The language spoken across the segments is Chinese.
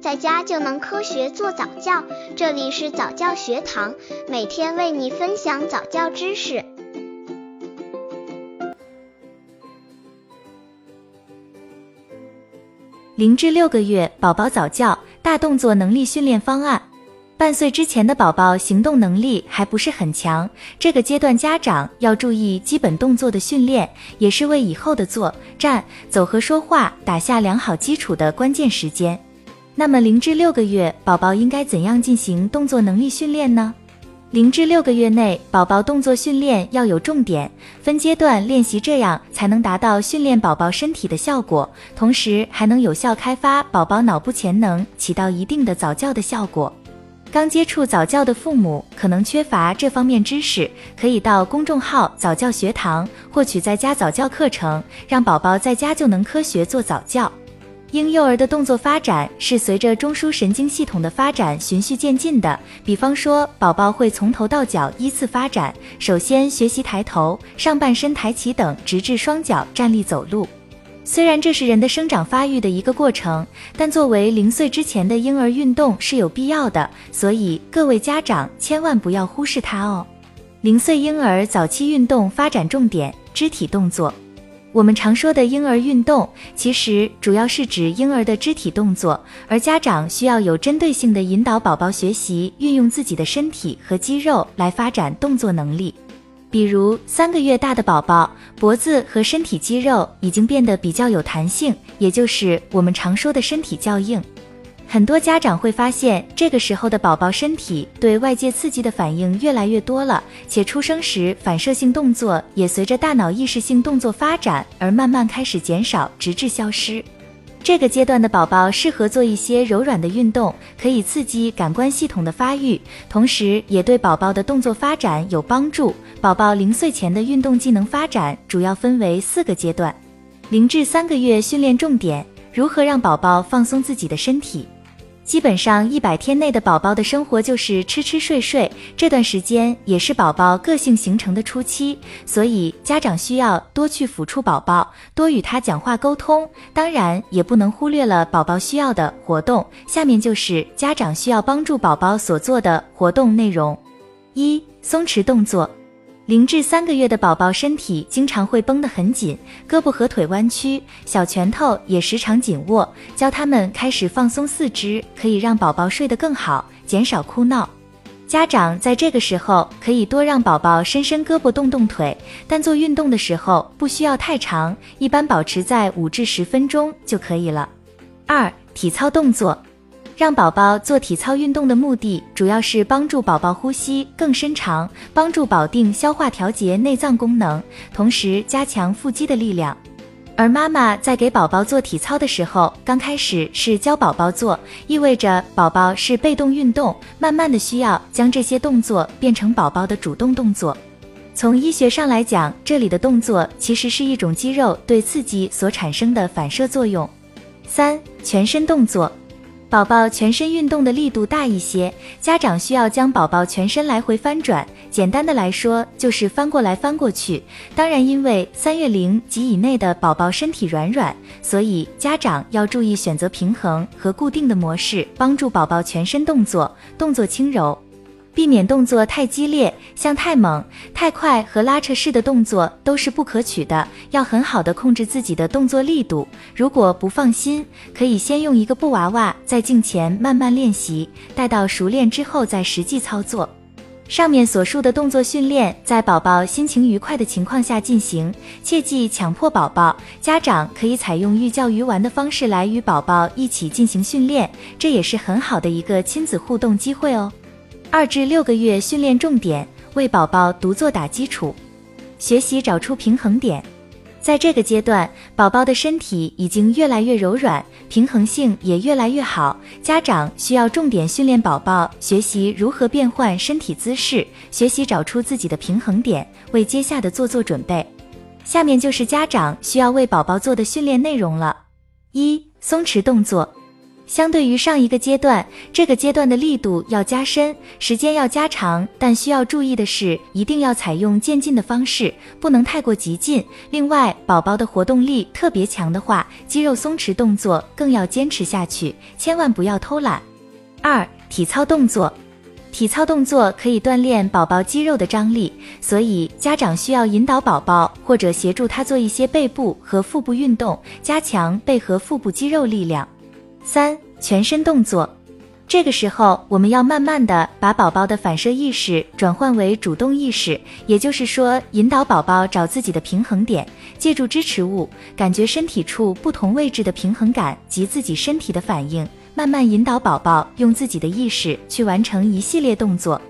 在家就能科学做早教。这里是早教学堂，每天为你分享早教知识。零至六个月宝宝早教大动作能力训练方案。半岁之前的宝宝行动能力还不是很强，这个阶段家长要注意基本动作的训练，也是为以后的坐、站、走和说话打下良好基础的关键时间。那么零至六个月宝宝应该怎样进行动作能力训练呢？零至六个月内宝宝动作训练要有重点，分阶段练习，这样才能达到训练宝宝身体的效果，同时还能有效开发宝宝脑部潜能，起到一定的早教的效果。刚接触早教的父母可能缺乏这方面知识，可以到公众号早教学堂获取在家早教课程，让宝宝在家就能科学做早教。婴幼儿的动作发展是随着中枢神经系统的发展循序渐进的，比方说宝宝会从头到脚依次发展，首先学习抬头、上半身抬起等，直至双脚站立走路。虽然这是人的生长发育的一个过程，但作为零岁之前的婴儿，运动是有必要的，所以各位家长千万不要忽视它哦。零岁婴儿早期运动发展重点：肢体动作。我们常说的婴儿运动，其实主要是指婴儿的肢体动作，而家长需要有针对性的引导宝宝学习运用自己的身体和肌肉来发展动作能力。比如三个月大的宝宝，脖子和身体肌肉已经变得比较有弹性，也就是我们常说的身体较硬。很多家长会发现，这个时候的宝宝身体对外界刺激的反应越来越多了，且出生时反射性动作也随着大脑意识性动作发展而慢慢开始减少，直至消失。这个阶段的宝宝适合做一些柔软的运动，可以刺激感官系统的发育，同时也对宝宝的动作发展有帮助。宝宝零岁前的运动技能发展主要分为四个阶段：零至三个月训练重点，如何让宝宝放松自己的身体。基本上一百天内的宝宝的生活就是吃吃睡睡，这段时间也是宝宝个性形成的初期，所以家长需要多去抚触宝宝，多与他讲话沟通。当然，也不能忽略了宝宝需要的活动。下面就是家长需要帮助宝宝所做的活动内容：一、松弛动作。零至三个月的宝宝身体经常会绷得很紧，胳膊和腿弯曲，小拳头也时常紧握。教他们开始放松四肢，可以让宝宝睡得更好，减少哭闹。家长在这个时候可以多让宝宝伸伸胳膊、动动腿，但做运动的时候不需要太长，一般保持在五至十分钟就可以了。二、体操动作。让宝宝做体操运动的目的，主要是帮助宝宝呼吸更深长，帮助保定消化、调节内脏功能，同时加强腹肌的力量。而妈妈在给宝宝做体操的时候，刚开始是教宝宝做，意味着宝宝是被动运动，慢慢的需要将这些动作变成宝宝的主动动作。从医学上来讲，这里的动作其实是一种肌肉对刺激所产生的反射作用。三、全身动作。宝宝全身运动的力度大一些，家长需要将宝宝全身来回翻转。简单的来说，就是翻过来翻过去。当然，因为三月龄及以内的宝宝身体软软，所以家长要注意选择平衡和固定的模式，帮助宝宝全身动作动作轻柔。避免动作太激烈，像太猛、太快和拉扯式的动作都是不可取的。要很好的控制自己的动作力度。如果不放心，可以先用一个布娃娃在镜前慢慢练习，待到熟练之后再实际操作。上面所述的动作训练在宝宝心情愉快的情况下进行，切忌强迫宝宝。家长可以采用寓教于玩的方式来与宝宝一起进行训练，这也是很好的一个亲子互动机会哦。二至六个月训练重点为宝宝独坐打基础，学习找出平衡点。在这个阶段，宝宝的身体已经越来越柔软，平衡性也越来越好。家长需要重点训练宝宝学习如何变换身体姿势，学习找出自己的平衡点，为接下的做做准备。下面就是家长需要为宝宝做的训练内容了：一、松弛动作。相对于上一个阶段，这个阶段的力度要加深，时间要加长，但需要注意的是，一定要采用渐进的方式，不能太过急进。另外，宝宝的活动力特别强的话，肌肉松弛动作更要坚持下去，千万不要偷懒。二、体操动作，体操动作可以锻炼宝宝肌肉的张力，所以家长需要引导宝宝或者协助他做一些背部和腹部运动，加强背和腹部肌肉力量。三、全身动作，这个时候我们要慢慢的把宝宝的反射意识转换为主动意识，也就是说，引导宝宝找自己的平衡点，借助支持物，感觉身体处不同位置的平衡感及自己身体的反应，慢慢引导宝宝用自己的意识去完成一系列动作。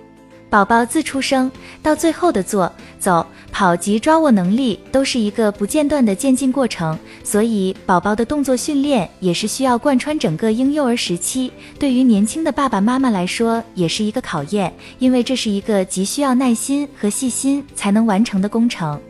宝宝自出生到最后的坐、走、跑及抓握能力，都是一个不间断的渐进过程，所以宝宝的动作训练也是需要贯穿整个婴幼儿时期。对于年轻的爸爸妈妈来说，也是一个考验，因为这是一个极需要耐心和细心才能完成的工程。